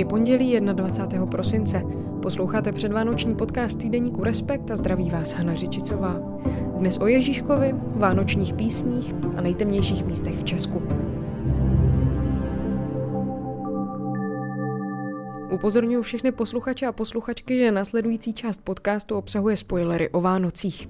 Je pondělí 21. prosince. Posloucháte předvánoční podcast týdeníku Respekt a zdraví vás Hana Řičicová. Dnes o Ježíškovi, vánočních písních a nejtemnějších místech v Česku. Upozorňuji všechny posluchače a posluchačky, že následující část podcastu obsahuje spoilery o Vánocích.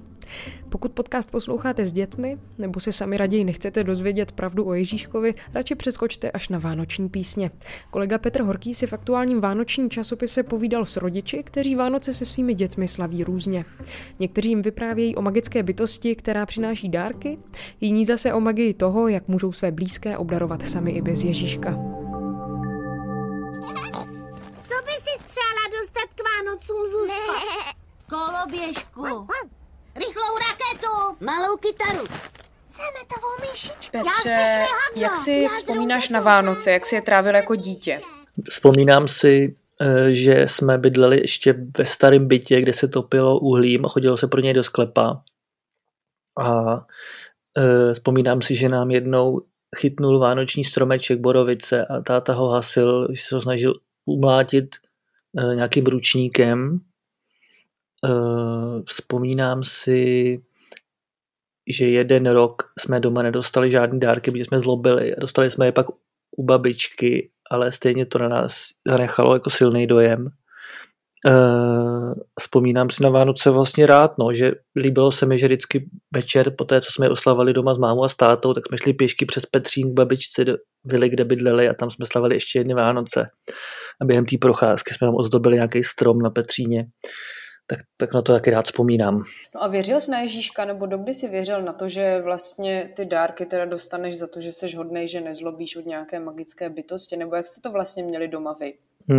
Pokud podcast posloucháte s dětmi, nebo se sami raději nechcete dozvědět pravdu o Ježíškovi, radši přeskočte až na vánoční písně. Kolega Petr Horký si v aktuálním vánočním časopise povídal s rodiči, kteří Vánoce se svými dětmi slaví různě. Někteří jim vyprávějí o magické bytosti, která přináší dárky, jiní zase o magii toho, jak můžou své blízké obdarovat sami i bez Ježíška. Vánocům, Zuzko? Koloběžku. Rychlou raketu! Malou kytaru. Zemetovou myšičku. Petře, Já chci švihadlo. jak si Já vzpomínáš na Vánoce, jak si je trávil jako dítě? Vzpomínám si, eh, že jsme bydleli ještě ve starém bytě, kde se topilo uhlím a chodilo se pro něj do sklepa. A eh, vzpomínám si, že nám jednou chytnul vánoční stromeček borovice a táta ho hasil, že se ho snažil umlátit nějakým ručníkem. Eh, Vzpomínám si, že jeden rok jsme doma nedostali žádný dárky, protože jsme zlobili dostali jsme je pak u babičky, ale stejně to na nás zanechalo jako silný dojem. Uh, vzpomínám si na Vánoce vlastně rád, no, že líbilo se mi, že vždycky večer, po té, co jsme je oslavili doma s mámou a s tátou, tak jsme šli pěšky přes Petřín k babičce do vily, kde bydleli a tam jsme slavili ještě jedny Vánoce. A během té procházky jsme tam ozdobili nějaký strom na Petříně. Tak, tak na to taky rád vzpomínám. No a věřil jsi na Ježíška, nebo dokdy jsi věřil na to, že vlastně ty dárky teda dostaneš za to, že jsi hodnej, že nezlobíš od nějaké magické bytosti, nebo jak jste to vlastně měli doma vy?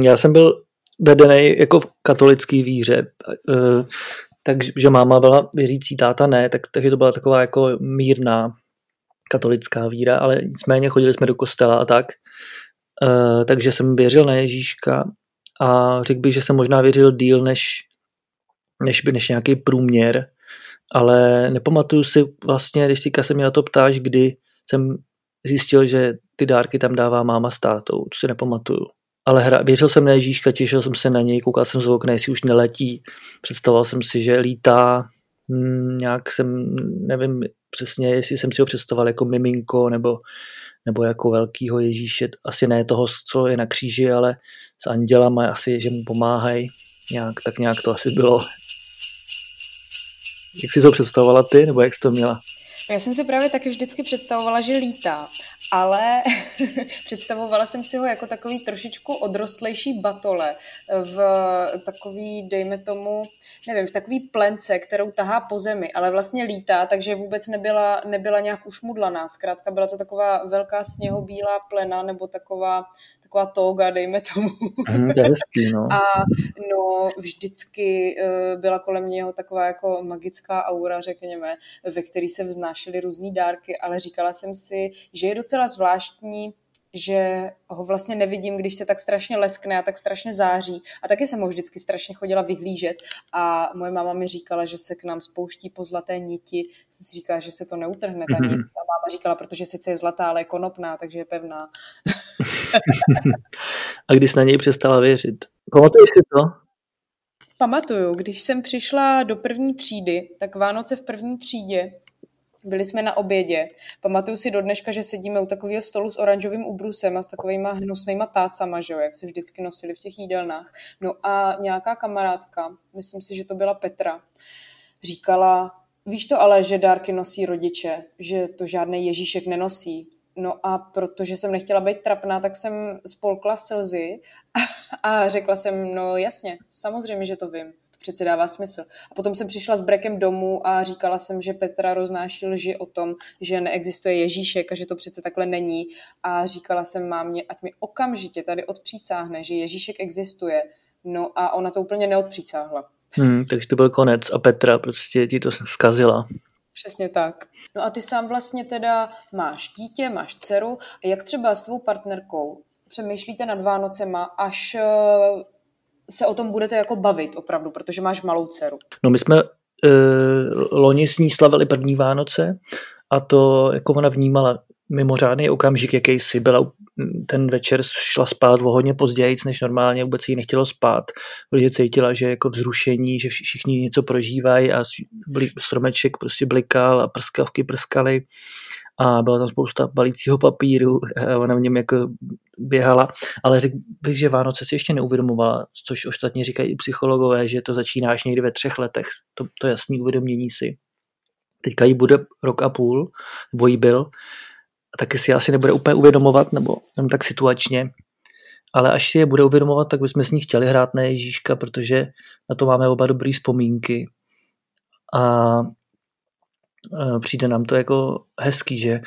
Já jsem byl vedený jako v katolický víře, eh, takže máma byla věřící, táta ne, tak, takže to byla taková jako mírná katolická víra, ale nicméně chodili jsme do kostela a tak. Eh, takže jsem věřil na Ježíška a řekl bych, že jsem možná věřil díl než, než, by, než nějaký průměr, ale nepamatuju si vlastně, když teďka se mě na to ptáš, kdy jsem zjistil, že ty dárky tam dává máma s tátou, to si nepamatuju. Ale hra, věřil jsem na Ježíška, těšil jsem se na něj, koukal jsem z okna, jestli už neletí, představoval jsem si, že lítá, hmm, nějak jsem, nevím přesně, jestli jsem si ho představoval jako miminko, nebo, nebo jako velkýho Ježíše, asi ne toho, co je na kříži, ale s andělama asi, že mu pomáhají, nějak, tak nějak to asi bylo. Jak jsi to představovala ty, nebo jak jsi to měla? Já jsem si právě taky vždycky představovala, že lítá, ale představovala jsem si ho jako takový trošičku odrostlejší batole v takový, dejme tomu, nevím, v takový plence, kterou tahá po zemi, ale vlastně lítá, takže vůbec nebyla, nebyla nějak ušmudlaná. Zkrátka byla to taková velká sněhobílá plena nebo taková taková toga, dejme tomu. Mm, to je hezký, no. A no, vždycky uh, byla kolem něho taková jako magická aura, řekněme, ve který se vznášely různý dárky, ale říkala jsem si, že je docela zvláštní, že ho vlastně nevidím, když se tak strašně leskne a tak strašně září. A taky jsem ho vždycky strašně chodila vyhlížet a moje máma mi říkala, že se k nám spouští po zlaté niti. Jsem si říkala, že se to neutrhne ta nit. Říkala, protože sice je zlatá, ale je konopná, takže je pevná. a když na něj přestala věřit? Pamatuješ si to? Pamatuju, když jsem přišla do první třídy, tak Vánoce v první třídě byli jsme na obědě. Pamatuju si do dneška, že sedíme u takového stolu s oranžovým ubrusem a s takovýma hnusnýma tácama, že jo, jak se vždycky nosili v těch jídelnách. No a nějaká kamarádka, myslím si, že to byla Petra, říkala, víš to ale, že dárky nosí rodiče, že to žádný Ježíšek nenosí. No a protože jsem nechtěla být trapná, tak jsem spolkla slzy a, a řekla jsem, no jasně, samozřejmě, že to vím přece dává smysl. A potom jsem přišla s Brekem domů a říkala jsem, že Petra roznáší lži o tom, že neexistuje Ježíšek a že to přece takhle není. A říkala jsem mámě, ať mi okamžitě tady odpřísáhne, že Ježíšek existuje. No a ona to úplně neodpřísáhla. Hmm, takže to byl konec a Petra prostě ti to zkazila. Přesně tak. No a ty sám vlastně teda máš dítě, máš dceru a jak třeba s tvou partnerkou přemýšlíte nad Vánocema, až se o tom budete jako bavit opravdu, protože máš malou dceru. No my jsme uh, loni s ní slavili první Vánoce a to jako ona vnímala mimořádný okamžik, jaký si byla ten večer šla spát o hodně později, než normálně, vůbec jí nechtělo spát, protože cítila, že jako vzrušení, že všichni něco prožívají a stromeček prostě blikal a prskavky prskaly. A byla tam spousta balícího papíru a ona v něm jako běhala, ale řekl bych, že Vánoce si ještě neuvědomovala, což ostatně říkají i psychologové, že to začínáš někdy ve třech letech, to, to jasné uvědomění si. Teďka jí bude rok a půl, nebo jí byl, taky si asi nebude úplně uvědomovat, nebo jenom tak situačně, ale až si je bude uvědomovat, tak bychom s ní chtěli hrát na Ježíška, protože na to máme oba dobré vzpomínky. A přijde nám to jako hezký, že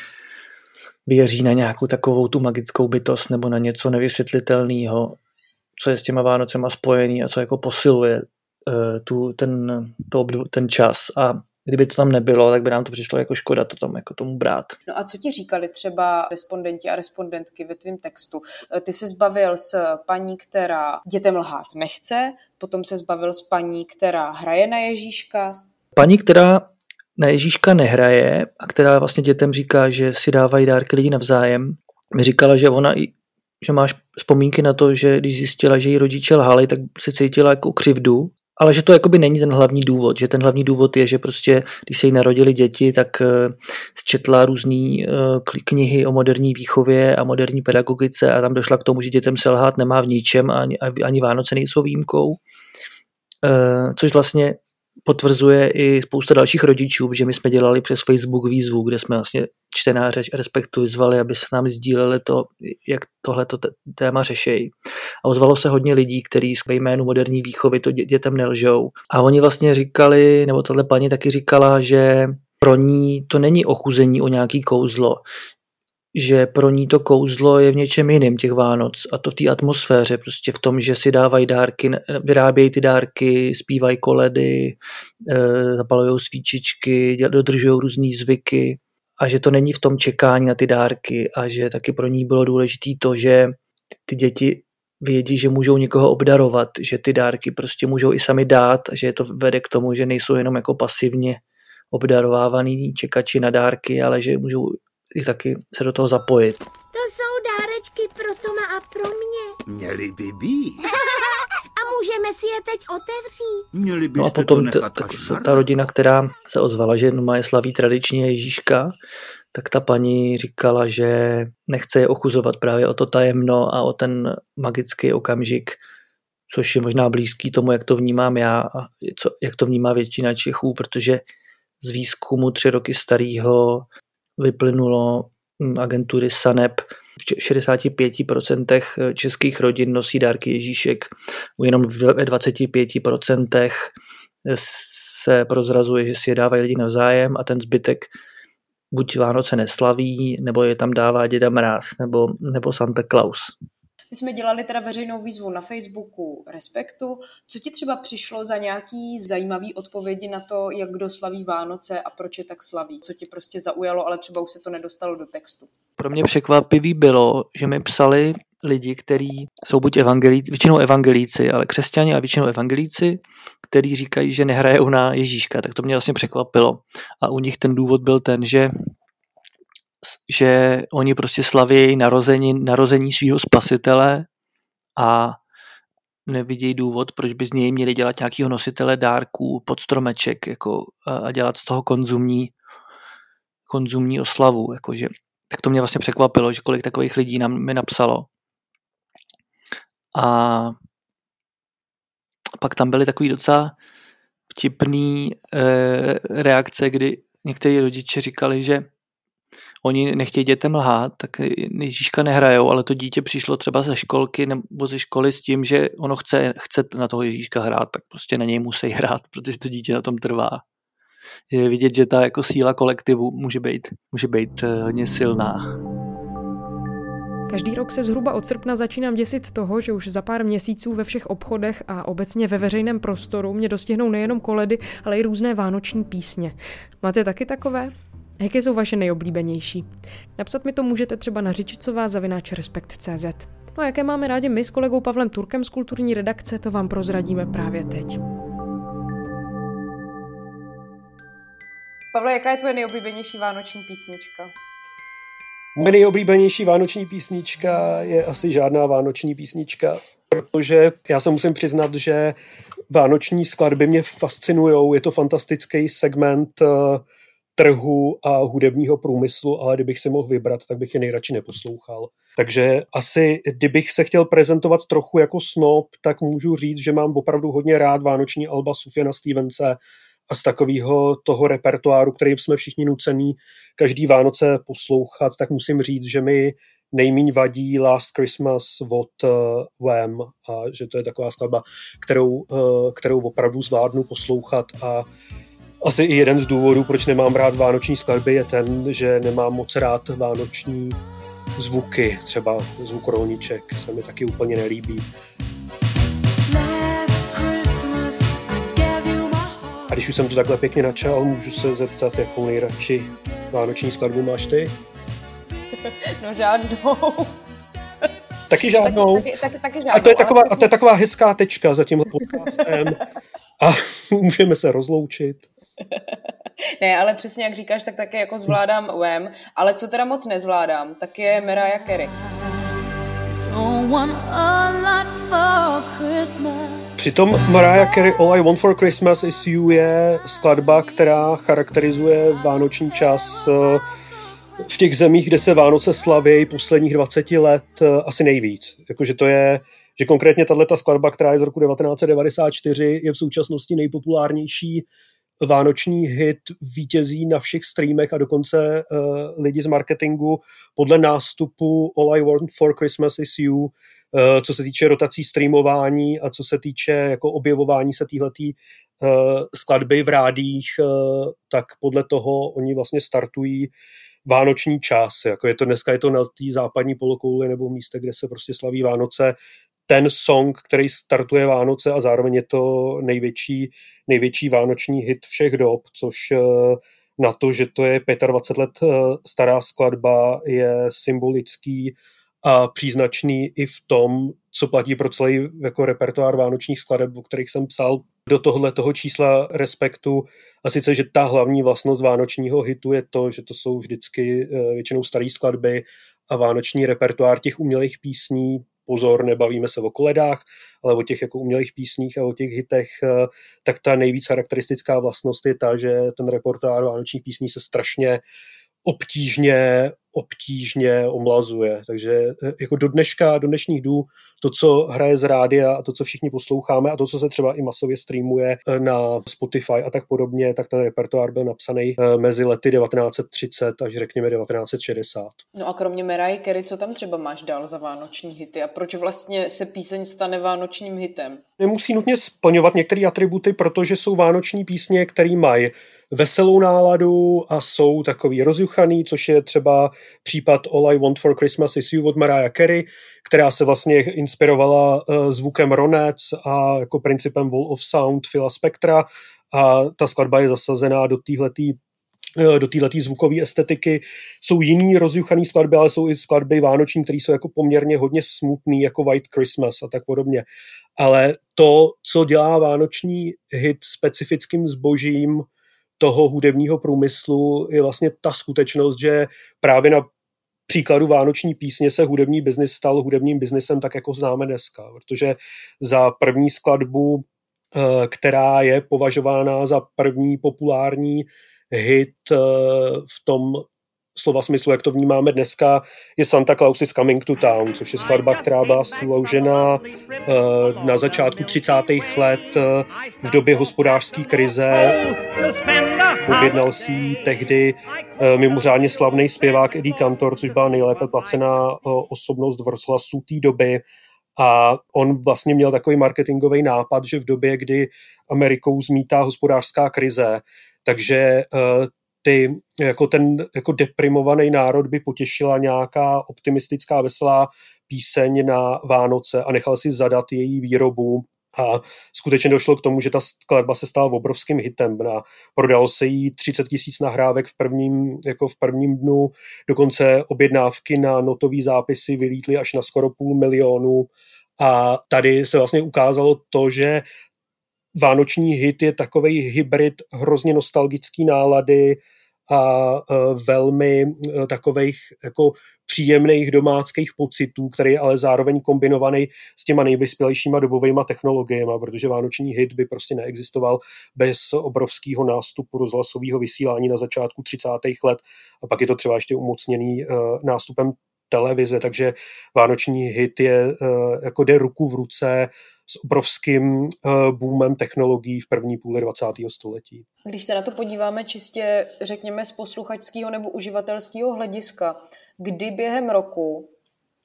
věří na nějakou takovou tu magickou bytost nebo na něco nevysvětlitelného, co je s těma Vánocema spojený a co jako posiluje uh, tu, ten, to, ten čas a kdyby to tam nebylo, tak by nám to přišlo jako škoda to tam jako tomu brát. No a co ti říkali třeba respondenti a respondentky ve tvém textu? Ty se zbavil s paní, která dětem lhát nechce, potom se zbavil s paní, která hraje na Ježíška. Paní, která na Ježíška nehraje a která vlastně dětem říká, že si dávají dárky lidi navzájem, mi říkala, že ona i že máš vzpomínky na to, že když zjistila, že její rodiče lhali, tak se cítila jako křivdu, ale že to jakoby není ten hlavní důvod, že ten hlavní důvod je, že prostě, když se jí narodili děti, tak zčetla různé uh, knihy o moderní výchově a moderní pedagogice a tam došla k tomu, že dětem se lhát nemá v ničem ani, ani Vánoce nejsou výjimkou. Uh, což vlastně potvrzuje i spousta dalších rodičů, že my jsme dělali přes Facebook výzvu, kde jsme vlastně čtenáře Respektu vyzvali, aby se námi sdíleli to, jak tohleto téma řeší. A ozvalo se hodně lidí, kteří ve jménu moderní výchovy to dětem nelžou. A oni vlastně říkali, nebo tahle paní taky říkala, že pro ní to není ochuzení o nějaký kouzlo, že pro ní to kouzlo je v něčem jiném těch Vánoc a to v té atmosféře, prostě v tom, že si dávají dárky, vyrábějí ty dárky, zpívají koledy, eh, zapalují svíčičky, dodržují různé zvyky a že to není v tom čekání na ty dárky a že taky pro ní bylo důležité to, že ty děti vědí, že můžou někoho obdarovat, že ty dárky prostě můžou i sami dát a že je to vede k tomu, že nejsou jenom jako pasivně obdarovávaný čekači na dárky, ale že můžou i taky se do toho zapojit. To jsou dárečky pro Toma a pro mě. Měli by být. a můžeme si je teď otevřít. Měli byste no a potom to nechat ta, až ta, ta rodina, která se ozvala, že má je slaví tradičně Ježíška, tak ta paní říkala, že nechce je ochuzovat právě o to tajemno a o ten magický okamžik, což je možná blízký tomu, jak to vnímám já a co, jak to vnímá většina Čechů, protože z výzkumu tři roky starého vyplynulo hm, agentury SANEP, v 65% českých rodin nosí dárky Ježíšek, jenom ve 25% se prozrazuje, že si je dávají lidi navzájem a ten zbytek buď Vánoce neslaví, nebo je tam dává děda Mráz, nebo, nebo Santa Claus. My jsme dělali teda veřejnou výzvu na Facebooku Respektu. Co ti třeba přišlo za nějaký zajímavý odpovědi na to, jak kdo slaví Vánoce a proč je tak slaví? Co ti prostě zaujalo, ale třeba už se to nedostalo do textu? Pro mě překvapivý bylo, že mi psali lidi, kteří jsou buď evangelíci, většinou evangelíci, ale křesťani a většinou evangelíci, kteří říkají, že nehrajou na Ježíška, tak to mě vlastně překvapilo. A u nich ten důvod byl ten, že že oni prostě slaví narození, narození svého spasitele a nevidějí důvod, proč by z něj měli dělat nějakého nositele dárků pod stromeček jako, a dělat z toho konzumní, konzumní oslavu. Jakože, tak to mě vlastně překvapilo, že kolik takových lidí nám mi napsalo. A pak tam byly takový docela vtipný e, reakce, kdy někteří rodiče říkali, že oni nechtějí dětem lhát, tak Ježíška nehrajou, ale to dítě přišlo třeba ze školky nebo ze školy s tím, že ono chce, chce na toho Ježíška hrát, tak prostě na něj musí hrát, protože to dítě na tom trvá. Je vidět, že ta jako síla kolektivu může být, může být eh, hodně silná. Každý rok se zhruba od srpna začínám děsit toho, že už za pár měsíců ve všech obchodech a obecně ve veřejném prostoru mě dostihnou nejenom koledy, ale i různé vánoční písně. Máte taky takové? Jaké jsou vaše nejoblíbenější? Napsat mi to můžete třeba na řičicová zavináč respekt.cz. No a jaké máme rádi my s kolegou Pavlem Turkem z kulturní redakce, to vám prozradíme právě teď. Pavle, jaká je tvoje nejoblíbenější vánoční písnička? Moje nejoblíbenější vánoční písnička je asi žádná vánoční písnička, protože já se musím přiznat, že vánoční skladby mě fascinují. Je to fantastický segment uh, trhu a hudebního průmyslu, ale kdybych si mohl vybrat, tak bych je nejradši neposlouchal. Takže asi, kdybych se chtěl prezentovat trochu jako snob, tak můžu říct, že mám opravdu hodně rád vánoční alba Sufiana Stevense a z takového toho repertoáru, který jsme všichni nucený každý Vánoce poslouchat, tak musím říct, že mi nejmíň vadí Last Christmas od uh, Wham a že to je taková skladba, kterou, uh, kterou opravdu zvládnu poslouchat a asi i jeden z důvodů, proč nemám rád vánoční skladby, je ten, že nemám moc rád vánoční zvuky, třeba zvuk rolníček se mi taky úplně nelíbí. A když už jsem to takhle pěkně načal, můžu se zeptat, jakou nejradši vánoční skladbu máš ty? No žádnou. Taky žádnou. Taky, taky, taky žádnou a, to je taková, a to je taková hezká tečka za tímhle podcastem. A můžeme se rozloučit. Ne, ale přesně jak říkáš, tak taky jako zvládám UM, ale co teda moc nezvládám, tak je Mariah Carey. Přitom Mariah Carey All I Want For Christmas Is You je skladba, která charakterizuje vánoční čas eh, v těch zemích, kde se Vánoce slaví posledních 20 let eh, asi nejvíc. Jakože to je, že konkrétně tato skladba, která je z roku 1994, je v současnosti nejpopulárnější vánoční hit vítězí na všech streamech a dokonce uh, lidi z marketingu podle nástupu All I Want for Christmas is You, uh, co se týče rotací streamování a co se týče jako objevování se týhletý uh, skladby v rádích, uh, tak podle toho oni vlastně startují vánoční čas. Jako je to dneska je to na té západní polokouli nebo místě, kde se prostě slaví Vánoce, ten song, který startuje Vánoce a zároveň je to největší, největší vánoční hit všech dob, což eh, na to, že to je 25 let eh, stará skladba, je symbolický a příznačný i v tom, co platí pro celý jako repertoár vánočních skladeb, o kterých jsem psal do tohle toho čísla respektu. A sice, že ta hlavní vlastnost vánočního hitu je to, že to jsou vždycky eh, většinou staré skladby a vánoční repertoár těch umělých písní pozor, nebavíme se o koledách, ale o těch jako umělých písních a o těch hitech, eh, tak ta nejvíc charakteristická vlastnost je ta, že ten repertoár vánočních písní se strašně obtížně, obtížně omlazuje. Takže eh, jako do dneška, do dnešních dů, to, co hraje z rádia a to, co všichni posloucháme a to, co se třeba i masově streamuje eh, na Spotify a tak podobně, tak ten repertoár byl napsaný eh, mezi lety 1930 až řekněme 1960. No a kromě Mariah Carey, co tam třeba máš dál za vánoční hity a proč vlastně se píseň stane vánočním hitem? Nemusí nutně splňovat některé atributy, protože jsou vánoční písně, které mají veselou náladu a jsou takový rozjuchaný, což je třeba případ All I Want for Christmas is You od Mariah Carey, která se vlastně inspirovala uh, zvukem Ronec a jako principem Wall of Sound Phila Spectra. A ta skladba je zasazená do téhletý eh, do této zvukové estetiky. Jsou jiný rozjuchaný skladby, ale jsou i skladby vánoční, které jsou jako poměrně hodně smutný, jako White Christmas a tak podobně. Ale to, co dělá vánoční hit specifickým zbožím, toho hudebního průmyslu je vlastně ta skutečnost, že právě na příkladu Vánoční písně se hudební biznis stal hudebním biznisem tak, jako známe dneska, protože za první skladbu, eh, která je považována za první populární hit eh, v tom slova smyslu, jak to vnímáme dneska, je Santa Claus is Coming to Town, což je skladba, která byla složena eh, na začátku 30. let v době hospodářské krize Objednal si tehdy mimořádně slavný zpěvák Eddie Cantor, což byla nejlépe placená osobnost v rozhlasu té doby. A on vlastně měl takový marketingový nápad, že v době, kdy Amerikou zmítá hospodářská krize, takže uh, ty, jako ten jako deprimovaný národ by potěšila nějaká optimistická, veselá píseň na Vánoce a nechal si zadat její výrobu a skutečně došlo k tomu, že ta skladba se stala obrovským hitem. Na, prodalo se jí 30 tisíc nahrávek v prvním, jako v prvním dnu, dokonce objednávky na notový zápisy vylítly až na skoro půl milionu. A tady se vlastně ukázalo to, že vánoční hit je takový hybrid hrozně nostalgický nálady a velmi takových jako příjemných domáckých pocitů, který je ale zároveň kombinovaný s těma nejvyspělejšíma dobovými technologiemi, protože vánoční hit by prostě neexistoval bez obrovského nástupu rozhlasového vysílání na začátku 30. let a pak je to třeba ještě umocněný nástupem televize, takže vánoční hit je, jako jde ruku v ruce s obrovským boomem technologií v první půli 20. století. Když se na to podíváme čistě, řekněme, z posluchačského nebo uživatelského hlediska, kdy během roku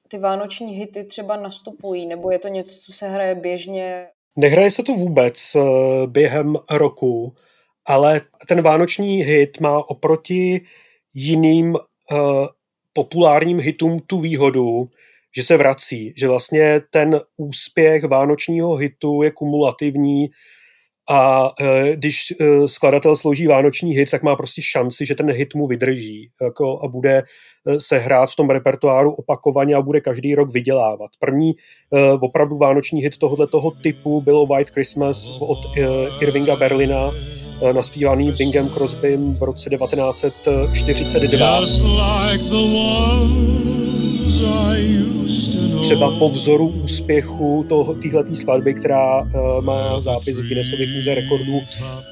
ty vánoční hity třeba nastupují, nebo je to něco, co se hraje běžně? Nehraje se to vůbec eh, během roku, ale ten vánoční hit má oproti jiným uh, populárním hitům tu výhodu, že se vrací, že vlastně ten úspěch vánočního hitu je kumulativní a e, když e, skladatel složí vánoční hit, tak má prostě šanci, že ten hit mu vydrží jako, a bude e, se hrát v tom repertoáru opakovaně a bude každý rok vydělávat. První opravdu vánoční hit tohoto typu bylo White Christmas od Irvinga Berlina, naspívaný Bingem Crosbym v roce 1942 třeba po vzoru úspěchu téhle skladby, která uh, má zápis v Guinnessově knize rekordů,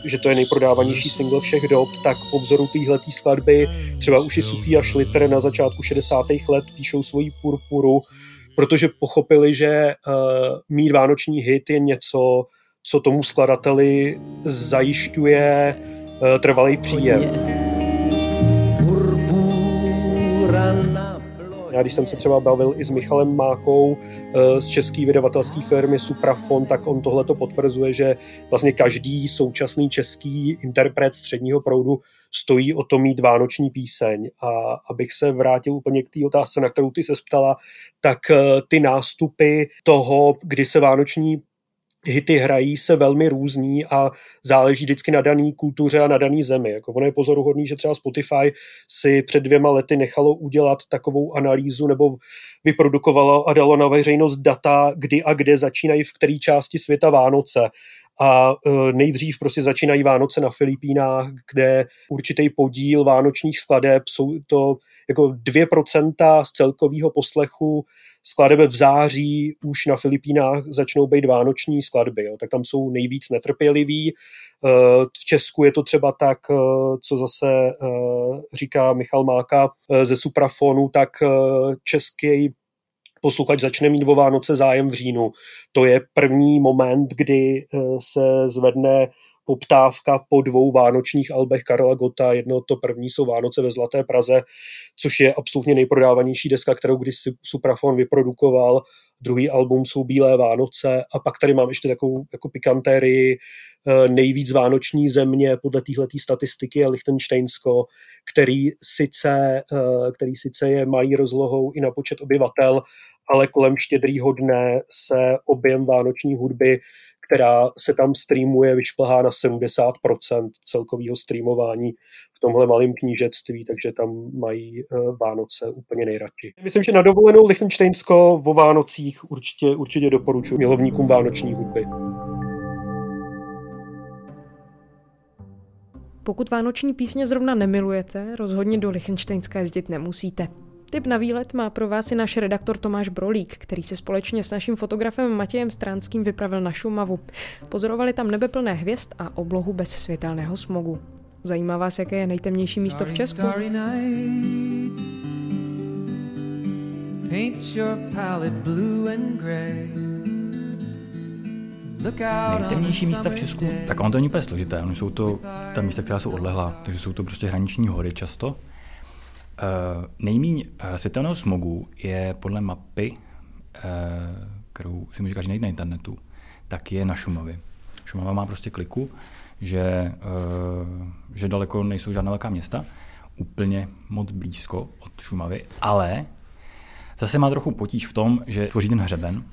že to je nejprodávanější single všech dob, tak po vzoru téhle skladby třeba už i Suchý a Schlitter na začátku 60. let píšou svoji purpuru, protože pochopili, že uh, mít vánoční hit je něco, co tomu skladateli zajišťuje uh, trvalý příjem. Já když jsem se třeba bavil i s Michalem Mákou eh, z české vydavatelské firmy Suprafon, tak on tohle to potvrzuje, že vlastně každý současný český interpret středního proudu stojí o to mít vánoční píseň. A abych se vrátil úplně k té otázce, na kterou ty se ptala, tak eh, ty nástupy toho, kdy se vánoční hity hrají se velmi různí a záleží vždycky na daný kultuře a na daný zemi. Jako ono je pozoruhodný, že třeba Spotify si před dvěma lety nechalo udělat takovou analýzu nebo vyprodukovalo a dalo na veřejnost data, kdy a kde začínají v které části světa Vánoce a e, nejdřív prostě začínají Vánoce na Filipínách, kde určitý podíl vánočních skladeb jsou to jako 2% z celkového poslechu skladeb v září už na Filipínách začnou být vánoční skladby, jo. tak tam jsou nejvíc netrpěliví. E, v Česku je to třeba tak, e, co zase říká Michal Máka ze Suprafonu, tak český posluchač začne mít o Vánoce zájem v říjnu. To je první moment, kdy eh, se zvedne poptávka po dvou vánočních albech Karla Gota. Jedno to první jsou Vánoce ve Zlaté Praze, což je absolutně nejprodávanější deska, kterou když Suprafon vyprodukoval. Druhý album jsou Bílé Vánoce a pak tady mám ještě takovou jako pikantérii. Eh, nejvíc vánoční země podle téhle statistiky je Lichtensteinsko, který sice, eh, který sice je malý rozlohou i na počet obyvatel, ale kolem štědrýho dne se objem vánoční hudby která se tam streamuje, vyšplhá na 70% celkového streamování v tomhle malém knížectví, takže tam mají eh, Vánoce úplně nejradši. Myslím, že na dovolenou Lichtensteinsko o Vánocích určitě, určitě doporučuji milovníkům vánoční hudby. Pokud vánoční písně zrovna nemilujete, rozhodně do Lichtensteinska jezdit nemusíte. Tip na výlet má pro vás i náš redaktor Tomáš Brolík, který se společně s naším fotografem Matějem Stránským vypravil na Šumavu. Pozorovali tam nebe plné hvězd a oblohu bez světelného smogu. Zajímá vás, jaké je nejtemnější místo v Česku? Nejtemnější místa v Česku, tak ono to není úplně složité. Ono jsou to ta místa, která jsou odlehlá, takže jsou to prostě hraniční hory často. Uh, nejmíň uh, světelného smogu je podle mapy, uh, kterou si může každý najít na internetu, tak je na Šumavě. Šumava má prostě kliku, že, že daleko nejsou žádná velká města, úplně moc blízko od Šumavy, ale zase má trochu potíž v tom, že tvoří ten hřeben,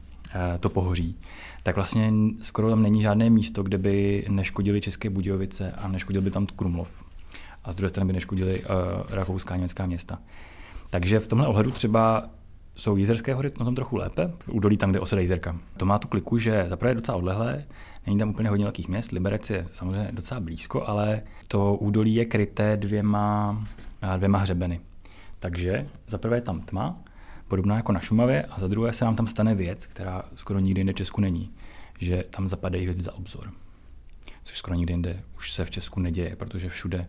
to pohoří, tak vlastně skoro tam není žádné místo, kde by neškodili České Budějovice a neškodil by tam Krumlov a z druhé strany by neškodili uh, rakouská a německá města. Takže v tomhle ohledu třeba jsou jizerské hory na tom trochu lépe, údolí tam, kde osada jizerka. To má tu kliku, že zaprvé je docela odlehlé, není tam úplně hodně velkých měst, Liberec je samozřejmě docela blízko, ale to údolí je kryté dvěma, dvěma hřebeny. Takže zaprvé je tam tma, podobná jako na Šumavě, a za druhé se vám tam stane věc, která skoro nikdy jinde v Česku není, že tam zapadají hvězdy za obzor. Což skoro nikdy jinde už se v Česku neděje, protože všude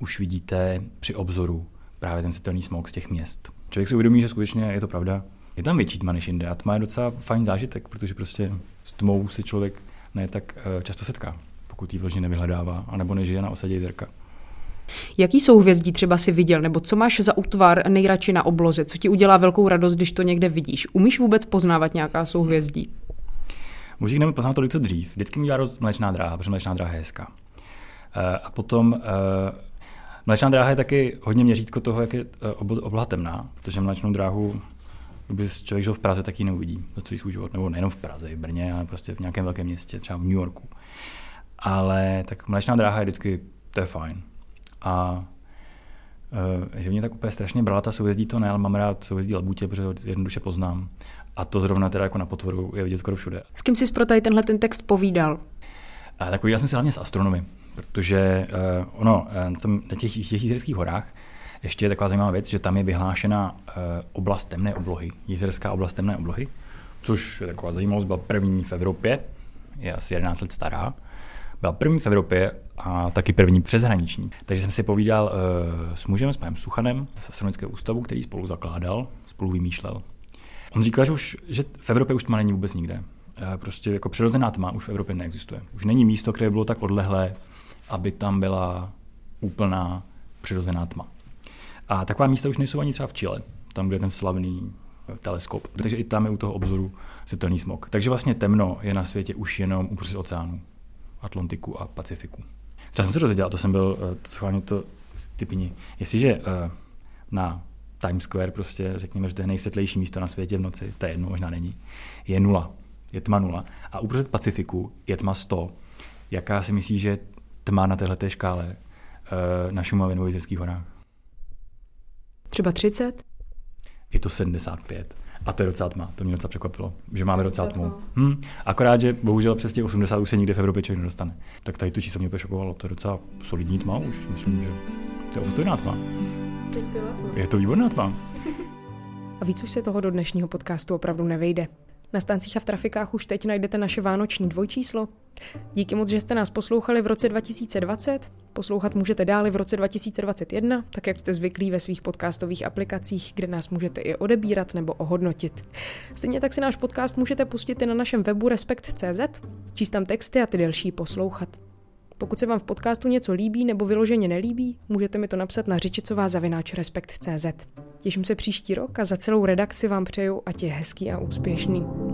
už vidíte při obzoru právě ten světelný smog z těch měst. Člověk si uvědomí, že skutečně je to pravda. Je tam větší tma než jinde a tma je docela fajn zážitek, protože prostě s tmou si člověk ne tak eh, často setká, pokud ji vložně nevyhledává, anebo nežije na osadě jezerka. Jaký souhvězdí třeba si viděl, nebo co máš za útvar nejradši na obloze? Co ti udělá velkou radost, když to někde vidíš? Umíš vůbec poznávat nějaká souhvězdí? Mužík nemohl poznat tolik, co dřív. Vždycky mi udělá radost mlečná dráha, protože mlečná dráha je hezká. Eh, a potom eh, mlečná dráha je taky hodně měřítko toho, jak je obloha temná, protože mlečnou dráhu kdyby člověk žil v Praze, tak ji neuvidí za celý svůj život. Nebo nejenom v Praze, v Brně, ale prostě v nějakém velkém městě, třeba v New Yorku. Ale tak mlečná dráha je vždycky, to je fajn. A uh, že mě tak úplně strašně brala ta souvězdí, to ne, ale mám rád souvězdí Labutě, protože ho jednoduše poznám. A to zrovna teda jako na potvoru je vidět skoro všude. S kým jsi pro tady tenhle ten text povídal? A tak povídal jsem si hlavně s astronomy, protože uh, ono, na, tom, na těch, těch jízerských horách ještě je taková zajímavá věc, že tam je vyhlášena uh, oblast temné oblohy, jízerská oblast temné oblohy, což je taková zajímavost, byla první v Evropě, je asi 11 let stará, byla první v Evropě a taky první přeshraniční. Takže jsem si povídal uh, s mužem, s panem Suchanem z Astronomického ústavu, který spolu zakládal, spolu vymýšlel. On říkal, že, už, že v Evropě už tma není vůbec nikde. Prostě jako přirozená tma už v Evropě neexistuje. Už není místo, které bylo tak odlehlé, aby tam byla úplná přirozená tma. A taková místa už nejsou ani třeba v Chile, tam, kde je ten slavný teleskop. Takže i tam je u toho obzoru světelný smog. Takže vlastně temno je na světě už jenom uprostřed oceánu. Atlantiku a Pacifiku. Třeba jsem se dozvěděl, to jsem byl uh, schválně to typní, jestliže uh, na Times Square prostě řekněme, že to je nejsvětlejší místo na světě v noci, to je jedno, možná není, je nula. Je tma nula. A uprostřed Pacifiku je tma 100. Jaká si myslí, že tma na této škále uh, na Šumavě nebo Jizerských horách? Třeba 30? Je to 75. A to je docela tma, to mě docela překvapilo, že máme docela tmu. Hm, akorát, že bohužel přes těch 80 už se nikde v Evropě člověk nedostane. Tak tady to číslo mě šokovalo, to je docela solidní tma už, myslím, že to je obstojná tma. Je to výborná tma. A víc už se toho do dnešního podcastu opravdu nevejde. Na stancích a v trafikách už teď najdete naše vánoční dvojčíslo. Díky moc, že jste nás poslouchali v roce 2020. Poslouchat můžete dále v roce 2021, tak jak jste zvyklí ve svých podcastových aplikacích, kde nás můžete i odebírat nebo ohodnotit. Stejně tak si náš podcast můžete pustit i na našem webu respekt.cz, číst tam texty a ty delší poslouchat. Pokud se vám v podcastu něco líbí nebo vyloženě nelíbí, můžete mi to napsat na řečicová zavináč respekt.cz. Těším se příští rok a za celou redakci vám přeju, ať je hezký a úspěšný.